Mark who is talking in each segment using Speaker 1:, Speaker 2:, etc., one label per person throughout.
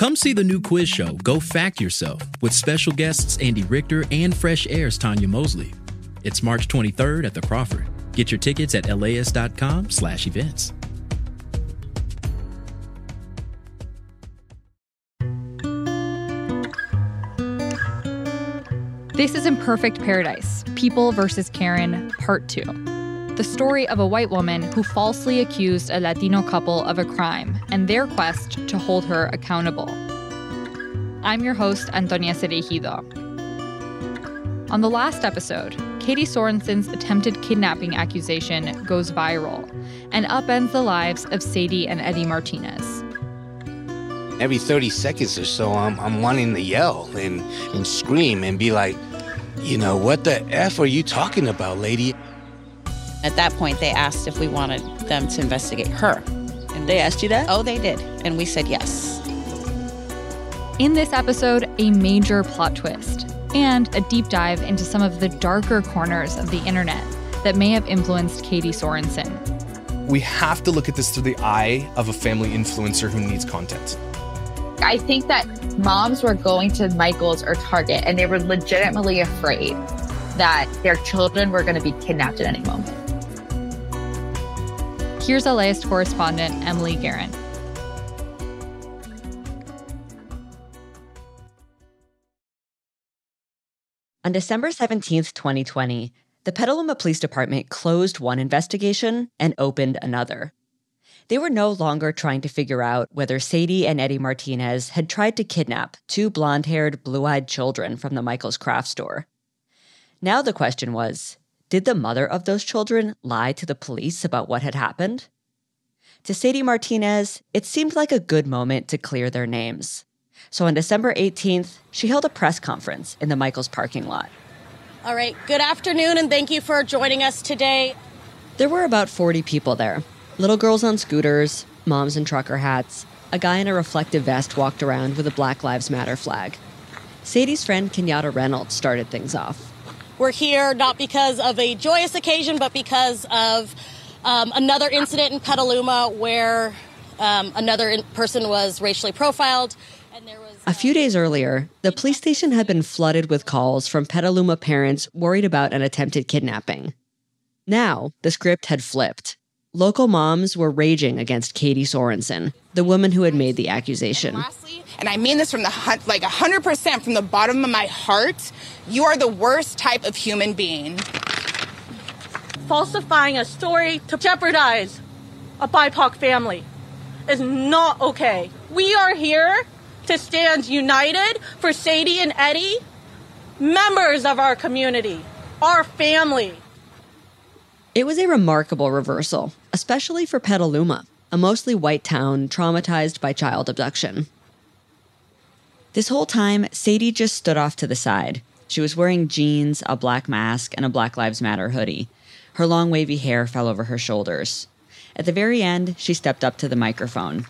Speaker 1: Come see the new quiz show, Go Fact Yourself, with special guests Andy Richter and Fresh Air's Tanya Mosley. It's March 23rd at the Crawford. Get your tickets at laist.com slash events.
Speaker 2: This is Imperfect Paradise People versus Karen, Part 2. The story of a white woman who falsely accused a Latino couple of a crime and their quest to hold her accountable. I'm your host, Antonia Cereijido. On the last episode, Katie Sorensen's attempted kidnapping accusation goes viral and upends the lives of Sadie and Eddie Martinez.
Speaker 3: Every 30 seconds or so, I'm, I'm wanting to yell and, and scream and be like, you know, what the F are you talking about, lady?
Speaker 4: At that point, they asked if we wanted them to investigate her.
Speaker 5: And they asked you that?
Speaker 4: Oh, they did. And we said yes.
Speaker 2: In this episode, a major plot twist and a deep dive into some of the darker corners of the internet that may have influenced Katie Sorensen.
Speaker 6: We have to look at this through the eye of a family influencer who needs content.
Speaker 7: I think that moms were going to Michael's or Target and they were legitimately afraid that their children were going to be kidnapped at any moment.
Speaker 2: Here's LAist correspondent Emily Guerin.
Speaker 8: On December 17, 2020, the Petaluma Police Department closed one investigation and opened another. They were no longer trying to figure out whether Sadie and Eddie Martinez had tried to kidnap two blonde haired, blue eyed children from the Michaels craft store. Now the question was did the mother of those children lie to the police about what had happened? To Sadie Martinez, it seemed like a good moment to clear their names. So on December 18th, she held a press conference in the Michaels parking lot.
Speaker 9: All right, good afternoon, and thank you for joining us today.
Speaker 8: There were about 40 people there little girls on scooters, moms in trucker hats. A guy in a reflective vest walked around with a Black Lives Matter flag. Sadie's friend Kenyatta Reynolds started things off.
Speaker 9: We're here not because of a joyous occasion, but because of um, another incident in Petaluma where um, another in- person was racially profiled.
Speaker 8: A few days earlier, the police station had been flooded with calls from Petaluma parents worried about an attempted kidnapping. Now, the script had flipped. Local moms were raging against Katie Sorensen, the woman who had made the accusation.
Speaker 10: And, lastly, and I mean this from the like 100% from the bottom of my heart, you are the worst type of human being.
Speaker 11: Falsifying a story to jeopardize a BIPOC family is not okay. We are here to stand united for Sadie and Eddie, members of our community, our family.
Speaker 8: It was a remarkable reversal, especially for Petaluma, a mostly white town traumatized by child abduction. This whole time, Sadie just stood off to the side. She was wearing jeans, a black mask, and a Black Lives Matter hoodie. Her long wavy hair fell over her shoulders. At the very end, she stepped up to the microphone.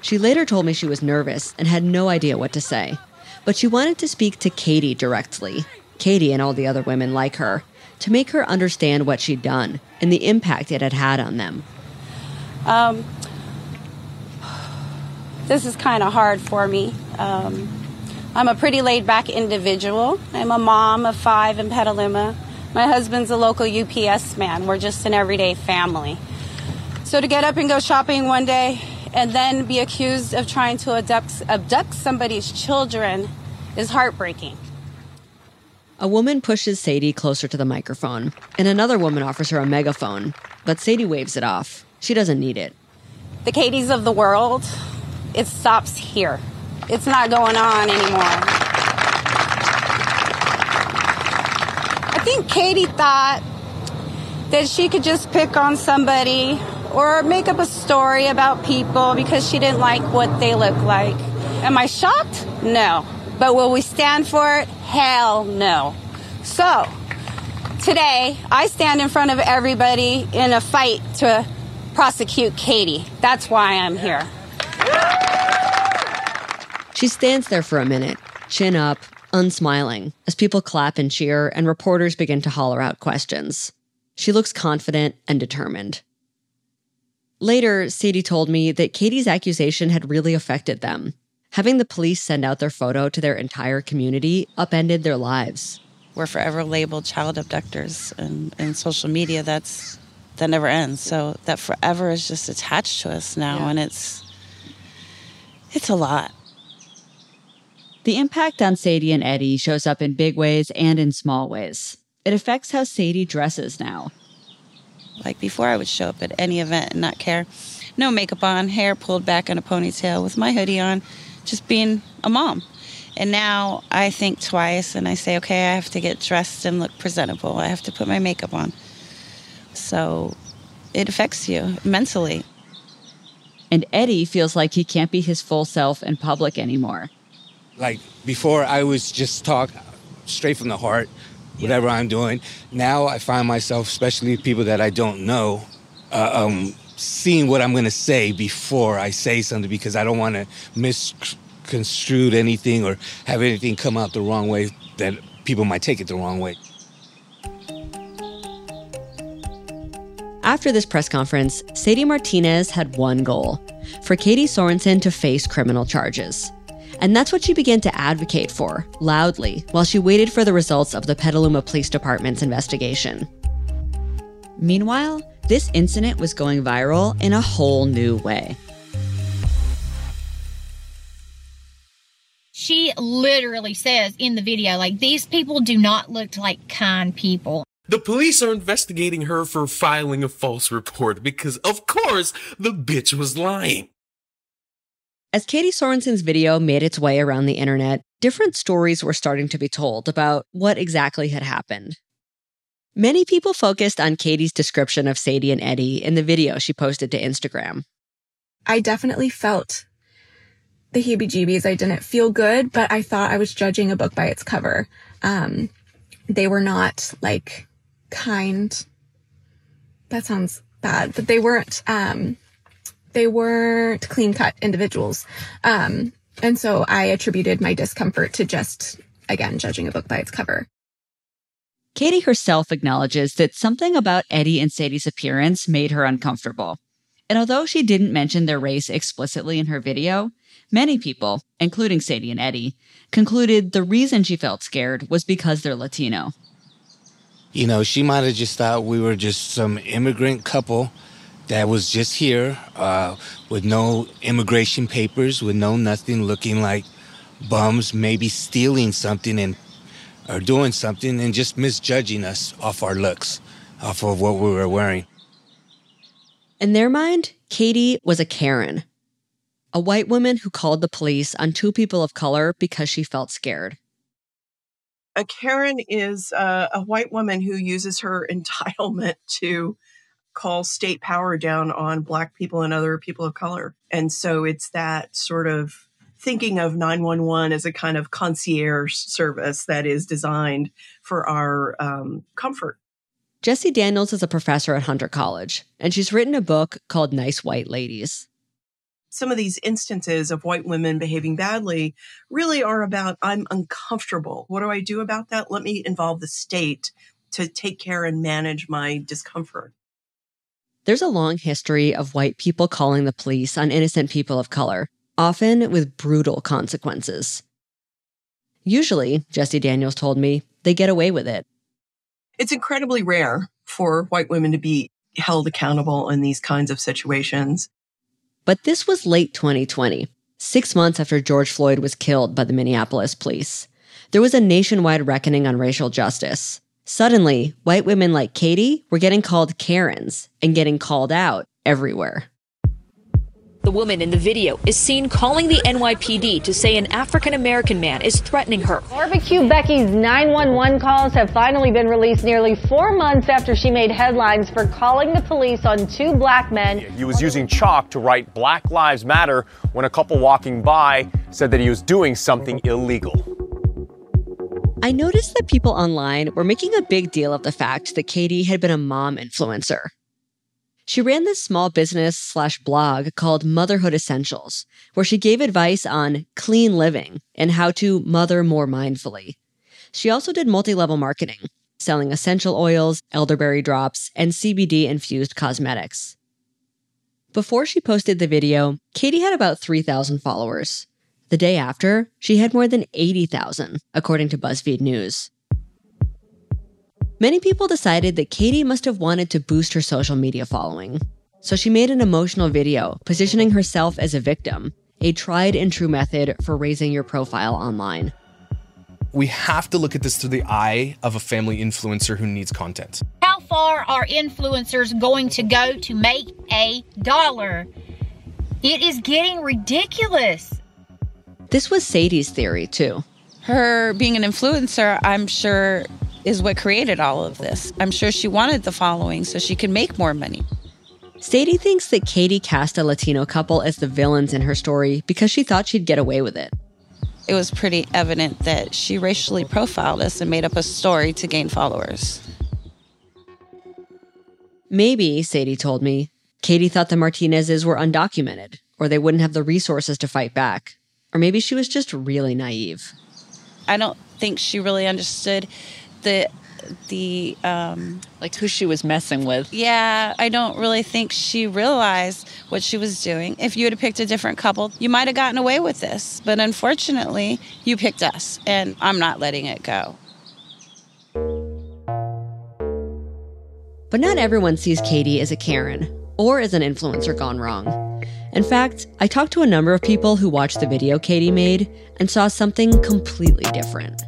Speaker 8: She later told me she was nervous and had no idea what to say, but she wanted to speak to Katie directly, Katie and all the other women like her, to make her understand what she'd done and the impact it had had on them.
Speaker 12: Um, this is kind of hard for me. Um, I'm a pretty laid back individual. I'm a mom of five in Petaluma. My husband's a local UPS man. We're just an everyday family. So to get up and go shopping one day and then be accused of trying to abduct, abduct somebody's children is heartbreaking.
Speaker 8: A woman pushes Sadie closer to the microphone, and another woman offers her a megaphone, but Sadie waves it off. She doesn't need it.
Speaker 12: The Katies of the world, it stops here. It's not going on anymore. I think Katie thought that she could just pick on somebody or make up a story about people because she didn't like what they look like. Am I shocked? No. But will we stand for it? Hell no. So, today, I stand in front of everybody in a fight to prosecute Katie. That's why I'm here.
Speaker 8: She stands there for a minute, chin up, unsmiling, as people clap and cheer and reporters begin to holler out questions. She looks confident and determined. Later, Sadie told me that Katie's accusation had really affected them. Having the police send out their photo to their entire community upended their lives.
Speaker 4: We're forever labeled child abductors, and in social media, that's that never ends. So that forever is just attached to us now, yeah. and it's it's a lot.
Speaker 8: The impact on Sadie and Eddie shows up in big ways and in small ways. It affects how Sadie dresses now.
Speaker 4: Like before, I would show up at any event and not care. No makeup on, hair pulled back in a ponytail with my hoodie on, just being a mom. And now I think twice and I say, okay, I have to get dressed and look presentable. I have to put my makeup on. So it affects you mentally.
Speaker 8: And Eddie feels like he can't be his full self in public anymore.
Speaker 3: Like before, I was just talk straight from the heart, whatever I'm doing. Now I find myself, especially people that I don't know, uh, um, seeing what I'm going to say before I say something because I don't want to misconstrue anything or have anything come out the wrong way that people might take it the wrong way.
Speaker 8: After this press conference, Sadie Martinez had one goal for Katie Sorensen to face criminal charges. And that's what she began to advocate for, loudly, while she waited for the results of the Petaluma Police Department's investigation. Meanwhile, this incident was going viral in a whole new way.
Speaker 5: She literally says in the video, like, these people do not look like kind people.
Speaker 13: The police are investigating her for filing a false report because, of course, the bitch was lying.
Speaker 8: As Katie Sorensen's video made its way around the internet, different stories were starting to be told about what exactly had happened. Many people focused on Katie's description of Sadie and Eddie in the video she posted to Instagram.
Speaker 14: I definitely felt the heebie jeebies. I didn't feel good, but I thought I was judging a book by its cover. Um, they were not like kind. That sounds bad, but they weren't, um, they weren't clean cut individuals. Um, and so I attributed my discomfort to just, again, judging a book by its cover.
Speaker 8: Katie herself acknowledges that something about Eddie and Sadie's appearance made her uncomfortable. And although she didn't mention their race explicitly in her video, many people, including Sadie and Eddie, concluded the reason she felt scared was because they're Latino.
Speaker 3: You know, she might have just thought we were just some immigrant couple that was just here uh, with no immigration papers, with no nothing, looking like bums, maybe stealing something and or doing something and just misjudging us off our looks, off of what we were wearing.
Speaker 8: In their mind, Katie was a Karen, a white woman who called the police on two people of color because she felt scared.
Speaker 15: A Karen is uh, a white woman who uses her entitlement to call state power down on Black people and other people of color. And so it's that sort of thinking of 911 as a kind of concierge service that is designed for our um, comfort.
Speaker 8: Jessie Daniels is a professor at Hunter College, and she's written a book called Nice White Ladies.
Speaker 15: Some of these instances of white women behaving badly really are about I'm uncomfortable. What do I do about that? Let me involve the state to take care and manage my discomfort.
Speaker 8: There's a long history of white people calling the police on innocent people of color, often with brutal consequences. Usually, Jessie Daniels told me, they get away with it.
Speaker 15: It's incredibly rare for white women to be held accountable in these kinds of situations.
Speaker 8: But this was late 2020, six months after George Floyd was killed by the Minneapolis police. There was a nationwide reckoning on racial justice. Suddenly, white women like Katie were getting called Karens and getting called out everywhere.
Speaker 16: The woman in the video is seen calling the NYPD to say an African American man is threatening her.
Speaker 17: Barbecue Becky's 911 calls have finally been released nearly four months after she made headlines for calling the police on two black men.
Speaker 18: He was using chalk to write Black Lives Matter when a couple walking by said that he was doing something illegal.
Speaker 8: I noticed that people online were making a big deal of the fact that Katie had been a mom influencer. She ran this small business slash blog called Motherhood Essentials, where she gave advice on clean living and how to mother more mindfully. She also did multi level marketing, selling essential oils, elderberry drops, and CBD infused cosmetics. Before she posted the video, Katie had about 3,000 followers. The day after, she had more than 80,000, according to BuzzFeed News. Many people decided that Katie must have wanted to boost her social media following. So she made an emotional video positioning herself as a victim, a tried and true method for raising your profile online.
Speaker 6: We have to look at this through the eye of a family influencer who needs content.
Speaker 5: How far are influencers going to go to make a dollar? It is getting ridiculous.
Speaker 8: This was Sadie's theory, too.
Speaker 4: Her being an influencer, I'm sure, is what created all of this. I'm sure she wanted the following so she could make more money.
Speaker 8: Sadie thinks that Katie cast a Latino couple as the villains in her story because she thought she'd get away with it.
Speaker 4: It was pretty evident that she racially profiled us and made up a story to gain followers.
Speaker 8: Maybe, Sadie told me, Katie thought the Martinezes were undocumented, or they wouldn't have the resources to fight back. Or maybe she was just really naive.
Speaker 4: I don't think she really understood the the um
Speaker 2: like who she was messing with.
Speaker 4: Yeah, I don't really think she realized what she was doing. If you had picked a different couple, you might have gotten away with this. But unfortunately, you picked us, and I'm not letting it go.
Speaker 8: But not everyone sees Katie as a Karen or as an influencer gone wrong. In fact, I talked to a number of people who watched the video Katie made and saw something completely different.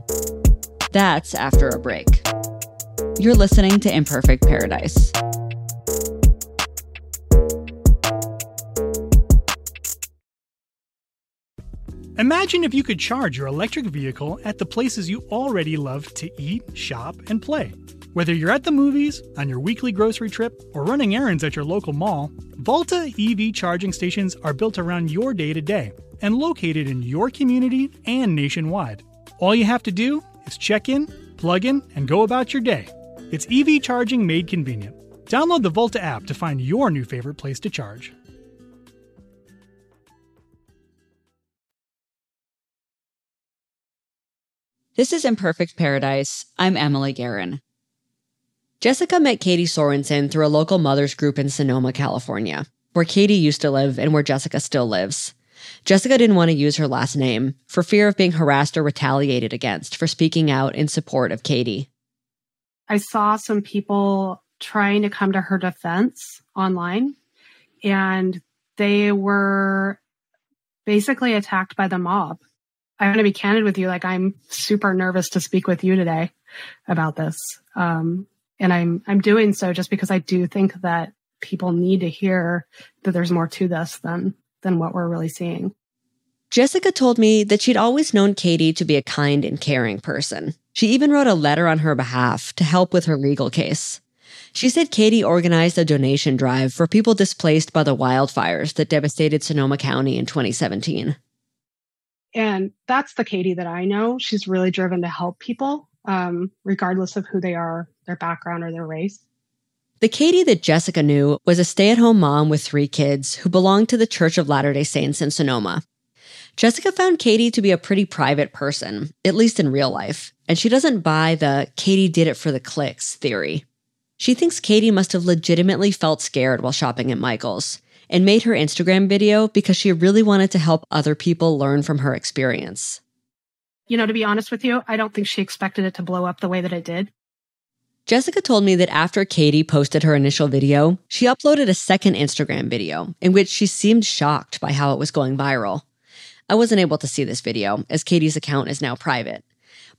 Speaker 8: That's after a break.
Speaker 2: You're listening to Imperfect Paradise.
Speaker 19: Imagine if you could charge your electric vehicle at the places you already love to eat, shop, and play. Whether you're at the movies, on your weekly grocery trip, or running errands at your local mall, Volta EV charging stations are built around your day to day and located in your community and nationwide. All you have to do is check in, plug in, and go about your day. It's EV charging made convenient. Download the Volta app to find your new favorite place to charge.
Speaker 8: This is Imperfect Paradise. I'm Emily Guerin. Jessica met Katie Sorensen through a local mothers group in Sonoma, California, where Katie used to live and where Jessica still lives. Jessica didn't want to use her last name for fear of being harassed or retaliated against for speaking out in support of Katie.
Speaker 20: I saw some people trying to come to her defense online, and they were basically attacked by the mob. I'm going to be candid with you. Like, I'm super nervous to speak with you today about this. Um, and I'm, I'm doing so just because I do think that people need to hear that there's more to this than, than what we're really seeing.
Speaker 8: Jessica told me that she'd always known Katie to be a kind and caring person. She even wrote a letter on her behalf to help with her legal case. She said Katie organized a donation drive for people displaced by the wildfires that devastated Sonoma County in 2017.
Speaker 20: And that's the Katie that I know. She's really driven to help people, um, regardless of who they are, their background, or their race.
Speaker 8: The Katie that Jessica knew was a stay at home mom with three kids who belonged to the Church of Latter day Saints in Sonoma. Jessica found Katie to be a pretty private person, at least in real life, and she doesn't buy the Katie did it for the clicks theory. She thinks Katie must have legitimately felt scared while shopping at Michael's and made her Instagram video because she really wanted to help other people learn from her experience.
Speaker 20: You know, to be honest with you, I don't think she expected it to blow up the way that it did.
Speaker 8: Jessica told me that after Katie posted her initial video, she uploaded a second Instagram video in which she seemed shocked by how it was going viral. I wasn't able to see this video, as Katie's account is now private.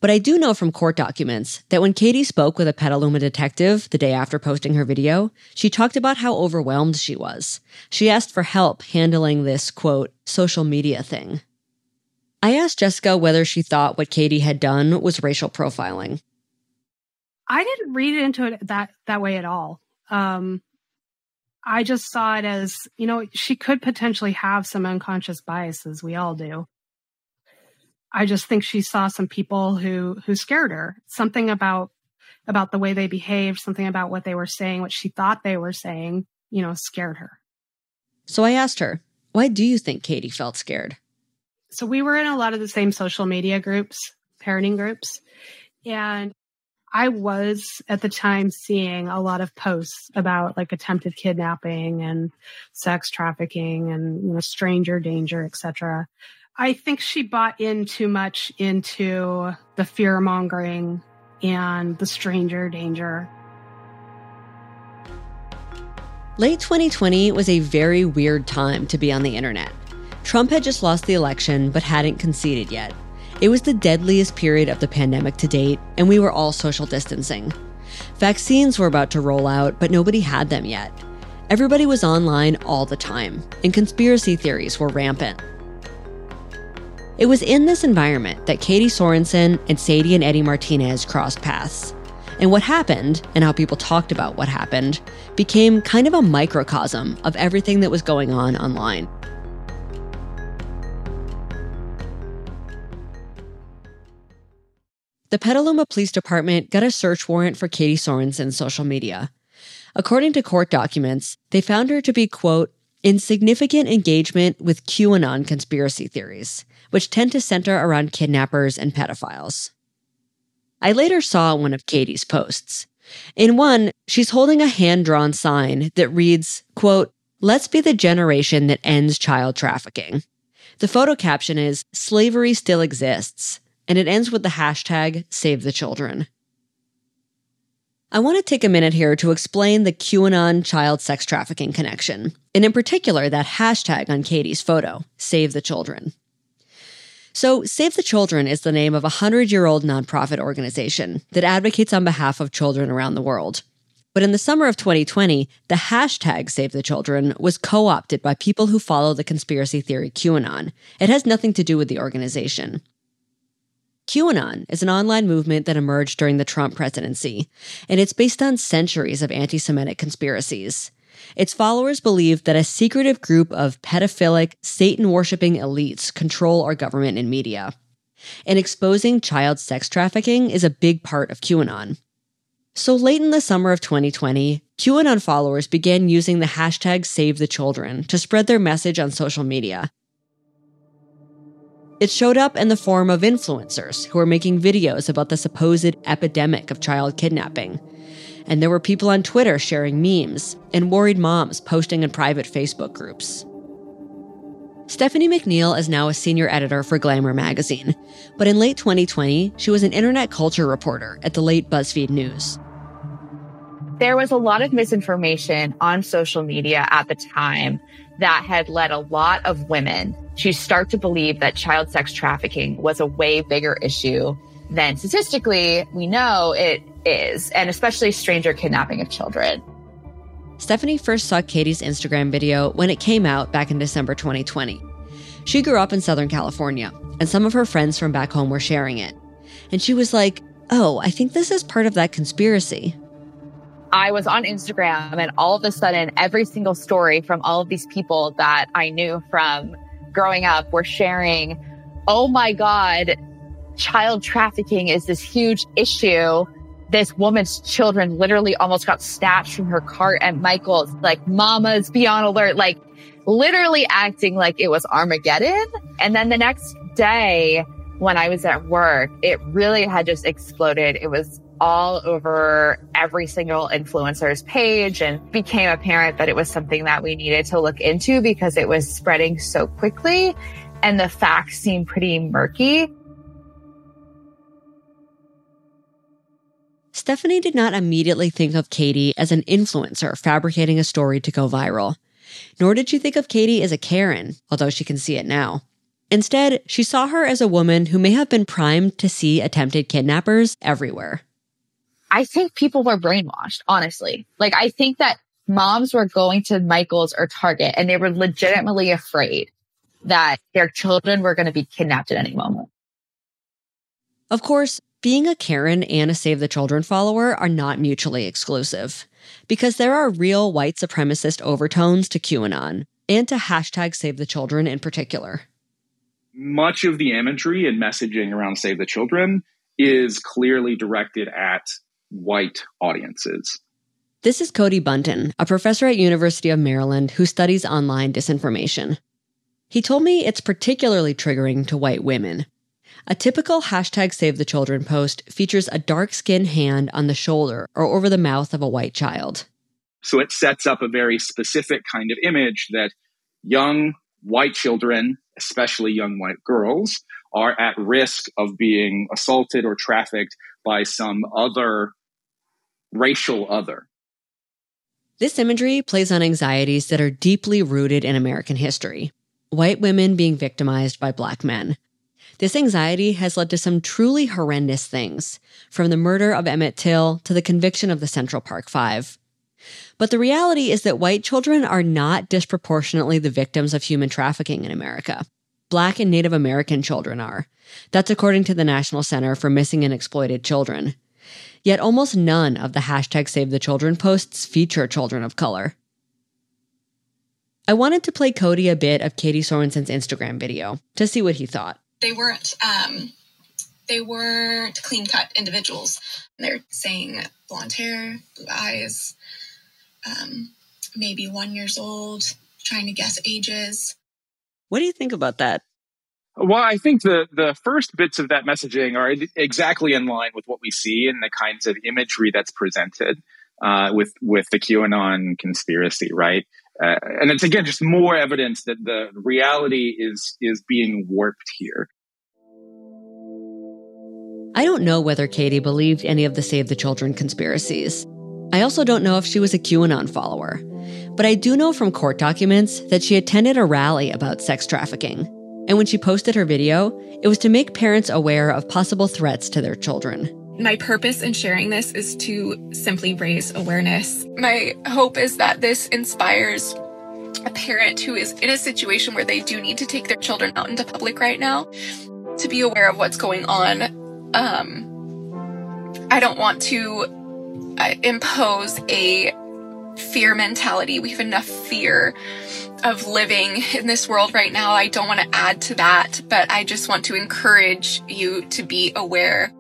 Speaker 8: But I do know from court documents that when Katie spoke with a Petaluma detective the day after posting her video, she talked about how overwhelmed she was. She asked for help handling this, quote, social media thing. I asked Jessica whether she thought what Katie had done was racial profiling.
Speaker 20: I didn't read it into it that that way at all. Um, I just saw it as, you know, she could potentially have some unconscious biases. We all do. I just think she saw some people who who scared her. Something about about the way they behaved, something about what they were saying, what she thought they were saying, you know, scared her.
Speaker 8: So I asked her, "Why do you think Katie felt scared?"
Speaker 20: So we were in a lot of the same social media groups, parenting groups, and I was at the time seeing a lot of posts about like attempted kidnapping and sex trafficking and you know stranger danger, etc. I think she bought in too much into the fear mongering and the stranger danger.
Speaker 8: Late 2020 was a very weird time to be on the internet. Trump had just lost the election but hadn't conceded yet. It was the deadliest period of the pandemic to date, and we were all social distancing. Vaccines were about to roll out, but nobody had them yet. Everybody was online all the time, and conspiracy theories were rampant. It was in this environment that Katie Sorensen and Sadie and Eddie Martinez crossed paths. And what happened, and how people talked about what happened, became kind of a microcosm of everything that was going on online. The Petaluma Police Department got a search warrant for Katie Sorensen's social media. According to court documents, they found her to be, quote, in significant engagement with QAnon conspiracy theories, which tend to center around kidnappers and pedophiles. I later saw one of Katie's posts. In one, she's holding a hand drawn sign that reads, quote, Let's be the generation that ends child trafficking. The photo caption is, Slavery still exists, and it ends with the hashtag Save the Children. I want to take a minute here to explain the QAnon child sex trafficking connection, and in particular, that hashtag on Katie's photo, Save the Children. So, Save the Children is the name of a 100 year old nonprofit organization that advocates on behalf of children around the world. But in the summer of 2020, the hashtag Save the Children was co opted by people who follow the conspiracy theory QAnon. It has nothing to do with the organization. QAnon is an online movement that emerged during the Trump presidency, and it's based on centuries of anti Semitic conspiracies. Its followers believe that a secretive group of pedophilic, Satan worshipping elites control our government and media. And exposing child sex trafficking is a big part of QAnon. So late in the summer of 2020, QAnon followers began using the hashtag Save the Children to spread their message on social media. It showed up in the form of influencers who were making videos about the supposed epidemic of child kidnapping. And there were people on Twitter sharing memes and worried moms posting in private Facebook groups. Stephanie McNeal is now a senior editor for Glamour magazine, but in late 2020, she was an internet culture reporter at the late BuzzFeed News.
Speaker 7: There was a lot of misinformation on social media at the time that had led a lot of women to start to believe that child sex trafficking was a way bigger issue than statistically we know it is, and especially stranger kidnapping of children.
Speaker 8: Stephanie first saw Katie's Instagram video when it came out back in December 2020. She grew up in Southern California, and some of her friends from back home were sharing it. And she was like, Oh, I think this is part of that conspiracy.
Speaker 7: I was on Instagram, and all of a sudden, every single story from all of these people that I knew from growing up were sharing, Oh my God, child trafficking is this huge issue this woman's children literally almost got snatched from her cart at Michael's, like mamas be on alert, like literally acting like it was Armageddon. And then the next day when I was at work, it really had just exploded. It was all over every single influencer's page and became apparent that it was something that we needed to look into because it was spreading so quickly and the facts seemed pretty murky.
Speaker 8: Stephanie did not immediately think of Katie as an influencer fabricating a story to go viral. Nor did she think of Katie as a Karen, although she can see it now. Instead, she saw her as a woman who may have been primed to see attempted kidnappers everywhere.
Speaker 7: I think people were brainwashed, honestly. Like, I think that moms were going to Michael's or Target and they were legitimately afraid that their children were going to be kidnapped at any moment.
Speaker 8: Of course, being a Karen and a Save the Children follower are not mutually exclusive, because there are real white supremacist overtones to QAnon and to hashtag Save the Children in particular.
Speaker 21: Much of the imagery and messaging around Save the Children is clearly directed at white audiences.
Speaker 8: This is Cody Buntain, a professor at University of Maryland who studies online disinformation. He told me it's particularly triggering to white women a typical hashtag Save the Children post features a dark skinned hand on the shoulder or over the mouth of a white child.
Speaker 21: So it sets up a very specific kind of image that young white children, especially young white girls, are at risk of being assaulted or trafficked by some other racial other.
Speaker 8: This imagery plays on anxieties that are deeply rooted in American history white women being victimized by black men. This anxiety has led to some truly horrendous things, from the murder of Emmett Till to the conviction of the Central Park Five. But the reality is that white children are not disproportionately the victims of human trafficking in America. Black and Native American children are. That's according to the National Center for Missing and Exploited Children. Yet almost none of the hashtag Save the Children posts feature children of color. I wanted to play Cody a bit of Katie Sorensen's Instagram video to see what he thought.
Speaker 22: They weren't um, they weren't clean cut individuals. They're saying blonde hair, blue eyes, um, maybe one years old, trying to guess ages.
Speaker 8: What do you think about that?
Speaker 21: Well, I think the the first bits of that messaging are exactly in line with what we see in the kinds of imagery that's presented uh, with with the QAnon conspiracy, right? Uh, and it's again just more evidence that the reality is is being warped here.
Speaker 8: I don't know whether Katie believed any of the Save the Children conspiracies. I also don't know if she was a QAnon follower. But I do know from court documents that she attended a rally about sex trafficking and when she posted her video, it was to make parents aware of possible threats to their children.
Speaker 14: My purpose in sharing this is to simply raise awareness. My hope is that this inspires a parent who is in a situation where they do need to take their children out into public right now to be aware of what's going on. Um, I don't want to uh, impose a fear mentality. We have enough fear of living in this world right now. I don't want to add to that, but I just want to encourage you to be aware.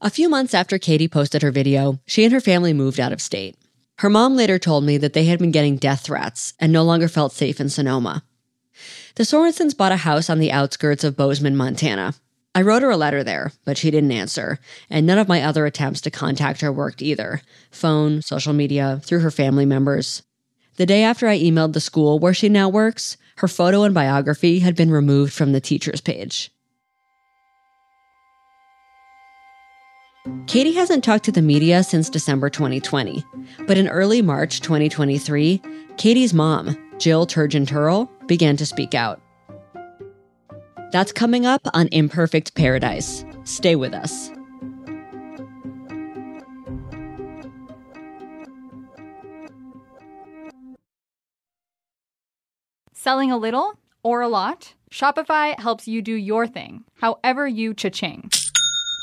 Speaker 8: A few months after Katie posted her video, she and her family moved out of state. Her mom later told me that they had been getting death threats and no longer felt safe in Sonoma. The Sorensens bought a house on the outskirts of Bozeman, Montana, I wrote her a letter there, but she didn't answer, and none of my other attempts to contact her worked either phone, social media, through her family members. The day after I emailed the school where she now works, her photo and biography had been removed from the teacher's page. Katie hasn't talked to the media since December 2020, but in early March 2023, Katie's mom, Jill Turgeon Turrell, began to speak out. That's coming up on Imperfect Paradise. Stay with us.
Speaker 2: Selling a little or a lot? Shopify helps you do your thing, however you cha-ching.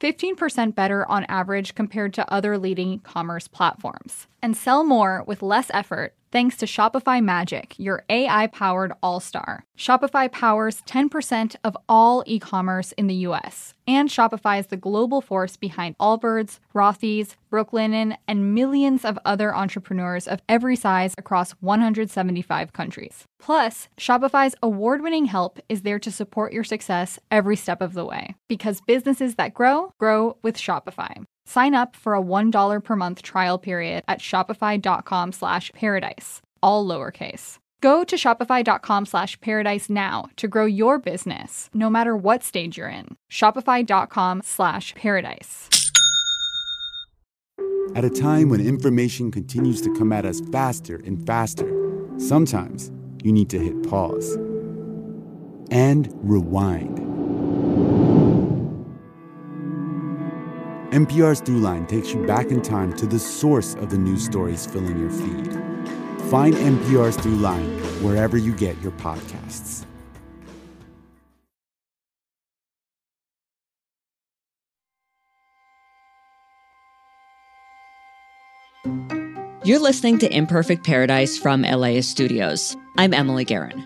Speaker 2: 15% better on average compared to other leading commerce platforms. And sell more with less effort thanks to Shopify Magic, your AI powered all star. Shopify powers 10% of all e commerce in the US, and Shopify is the global force behind Allbirds, Rothy's, Brooklinen, and millions of other entrepreneurs of every size across 175 countries. Plus, Shopify's award winning help is there to support your success every step of the way. Because businesses that grow, grow with Shopify. Sign up for a $1 per month trial period at shopify.com slash paradise, all lowercase. Go to shopify.com slash paradise now to grow your business, no matter what stage you're in. Shopify.com slash paradise.
Speaker 23: At a time when information continues to come at us faster and faster, sometimes you need to hit pause and rewind. NPR's Throughline takes you back in time to the source of the news stories filling your feed. Find NPR's Throughline wherever you get your podcasts.
Speaker 8: You're listening to Imperfect Paradise from LAist Studios. I'm Emily Guerin.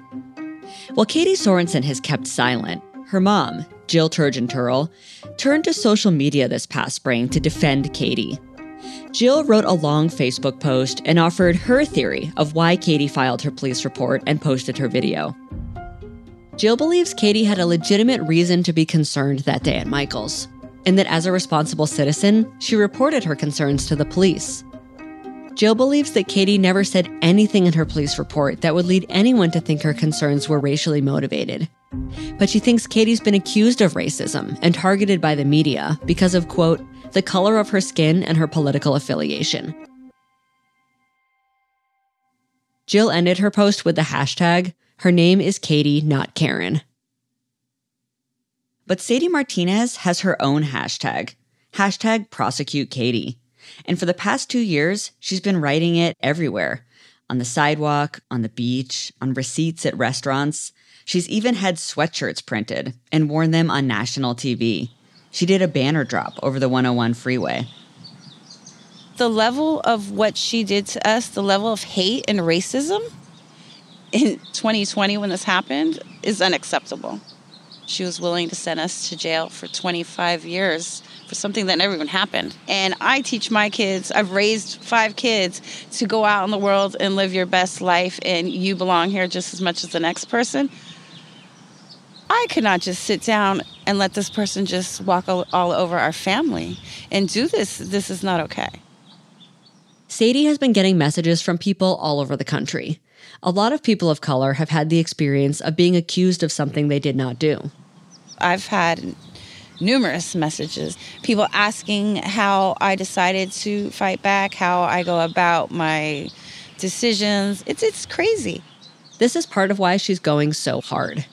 Speaker 8: While Katie Sorensen has kept silent, her mom, Jill Turgeon Turrell, turned to social media this past spring to defend Katie. Jill wrote a long Facebook post and offered her theory of why Katie filed her police report and posted her video. Jill believes Katie had a legitimate reason to be concerned that day at Michael's, and that as a responsible citizen, she reported her concerns to the police. Jill believes that Katie never said anything in her police report that would lead anyone to think her concerns were racially motivated. But she thinks Katie's been accused of racism and targeted by the media because of, quote, the color of her skin and her political affiliation. Jill ended her post with the hashtag, her name is Katie, not Karen. But Sadie Martinez has her own hashtag, hashtag prosecute Katie. And for the past two years, she's been writing it everywhere on the sidewalk, on the beach, on receipts at restaurants. She's even had sweatshirts printed and worn them on national TV. She did a banner drop over the 101 freeway.
Speaker 4: The level of what she did to us, the level of hate and racism in 2020 when this happened, is unacceptable. She was willing to send us to jail for 25 years for something that never even happened. And I teach my kids, I've raised five kids to go out in the world and live your best life, and you belong here just as much as the next person. I could not just sit down and let this person just walk all, all over our family and do this. This is not okay.
Speaker 8: Sadie has been getting messages from people all over the country. A lot of people of color have had the experience of being accused of something they did not do.
Speaker 4: I've had numerous messages. People asking how I decided to fight back, how I go about my decisions. It's it's crazy.
Speaker 8: This is part of why she's going so hard.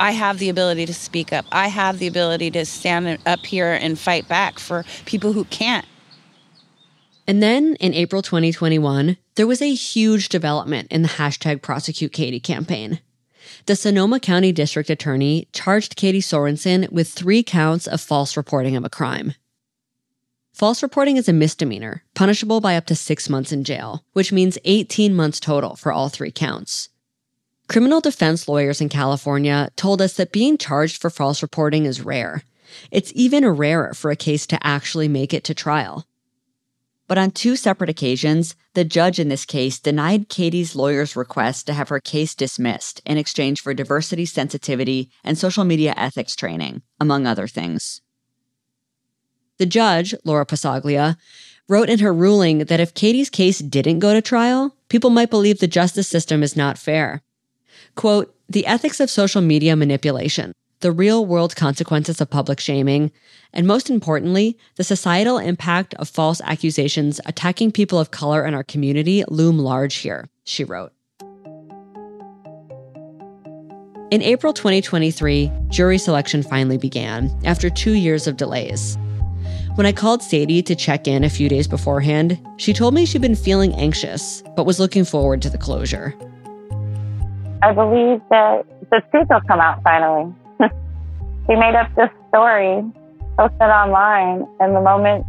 Speaker 4: I have the ability to speak up. I have the ability to stand up here and fight back for people who can't.
Speaker 8: And then in April 2021, there was a huge development in the hashtag prosecute Katie campaign the Sonoma County District Attorney charged Katie Sorensen with three counts of false reporting of a crime. False reporting is a misdemeanor, punishable by up to six months in jail, which means 18 months total for all three counts. Criminal defense lawyers in California told us that being charged for false reporting is rare. It's even rarer for a case to actually make it to trial. But on two separate occasions, the judge in this case denied Katie's lawyer's request to have her case dismissed in exchange for diversity sensitivity and social media ethics training, among other things. The judge, Laura Pasaglia, wrote in her ruling that if Katie's case didn't go to trial, people might believe the justice system is not fair. Quote, the ethics of social media manipulation, the real world consequences of public shaming, and most importantly, the societal impact of false accusations attacking people of color in our community loom large here, she wrote. In April 2023, jury selection finally began after two years of delays. When I called Sadie to check in a few days beforehand, she told me she'd been feeling anxious, but was looking forward to the closure.
Speaker 24: I believe that the truth will come out finally. he made up this story posted online, and the moment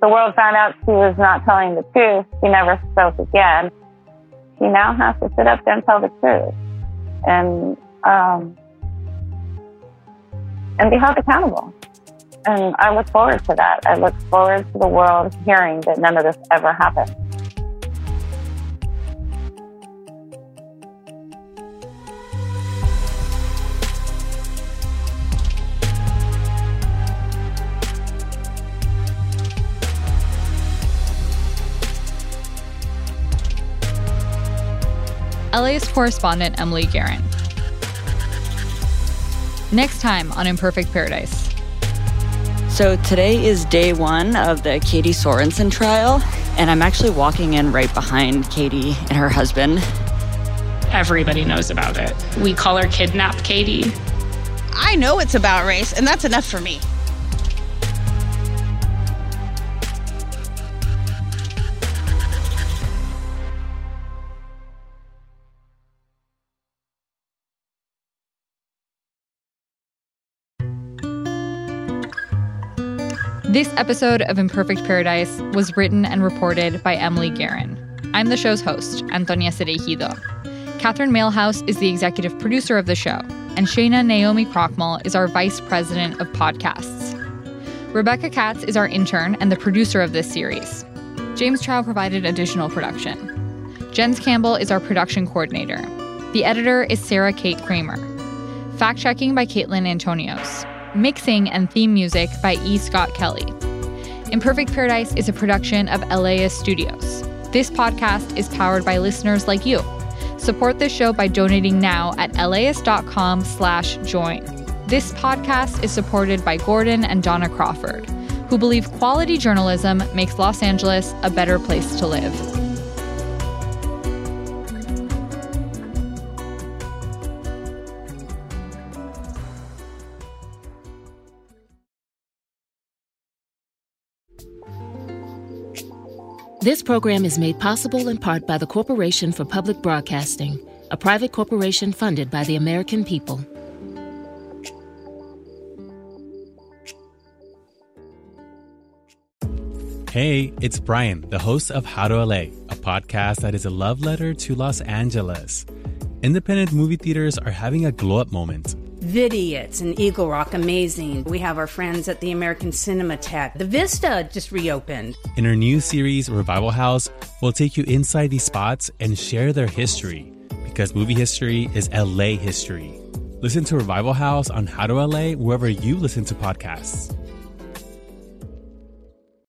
Speaker 24: the world found out she was not telling the truth, she never spoke again. She now has to sit up there and tell the truth, and um, and be held accountable. And I look forward to that. I look forward to the world hearing that none of this ever happened.
Speaker 2: LAist correspondent Emily Guerin. Next time on Imperfect Paradise.
Speaker 8: So today is day one of the Katie Sorensen trial, and I'm actually walking in right behind Katie and her husband.
Speaker 25: Everybody knows about it. We call her Kidnap Katie.
Speaker 4: I know it's about race, and that's enough for me.
Speaker 2: This episode of Imperfect Paradise was written and reported by Emily Guerin. I'm the show's host, Antonia Cereijido. Catherine Mailhouse is the executive producer of the show, and Shana Naomi Krochmal is our vice president of podcasts. Rebecca Katz is our intern and the producer of this series. James Chow provided additional production. Jens Campbell is our production coordinator. The editor is Sarah Kate Kramer. Fact checking by Caitlin Antonios. Mixing and theme music by E. Scott Kelly. Imperfect Paradise is a production of LAist Studios. This podcast is powered by listeners like you. Support this show by donating now at laist.com slash join. This podcast is supported by Gordon and Dona Crawford, who believe quality journalism makes Los Angeles a better place to live.
Speaker 26: This program is made possible in part by the Corporation for Public Broadcasting, a private corporation funded by the American people.
Speaker 27: Hey, it's Brian, the host of How to LA, a podcast that is a love letter to Los Angeles. Independent movie theaters are having a glow up moment.
Speaker 28: Vidiots and Eagle Rock, amazing. We have our friends at the American Cinematheque. The Vista just reopened.
Speaker 27: In our new series, Revival House, we'll take you inside these spots and share their history because movie history is LA history. Listen to Revival House on How to LA wherever you listen to podcasts.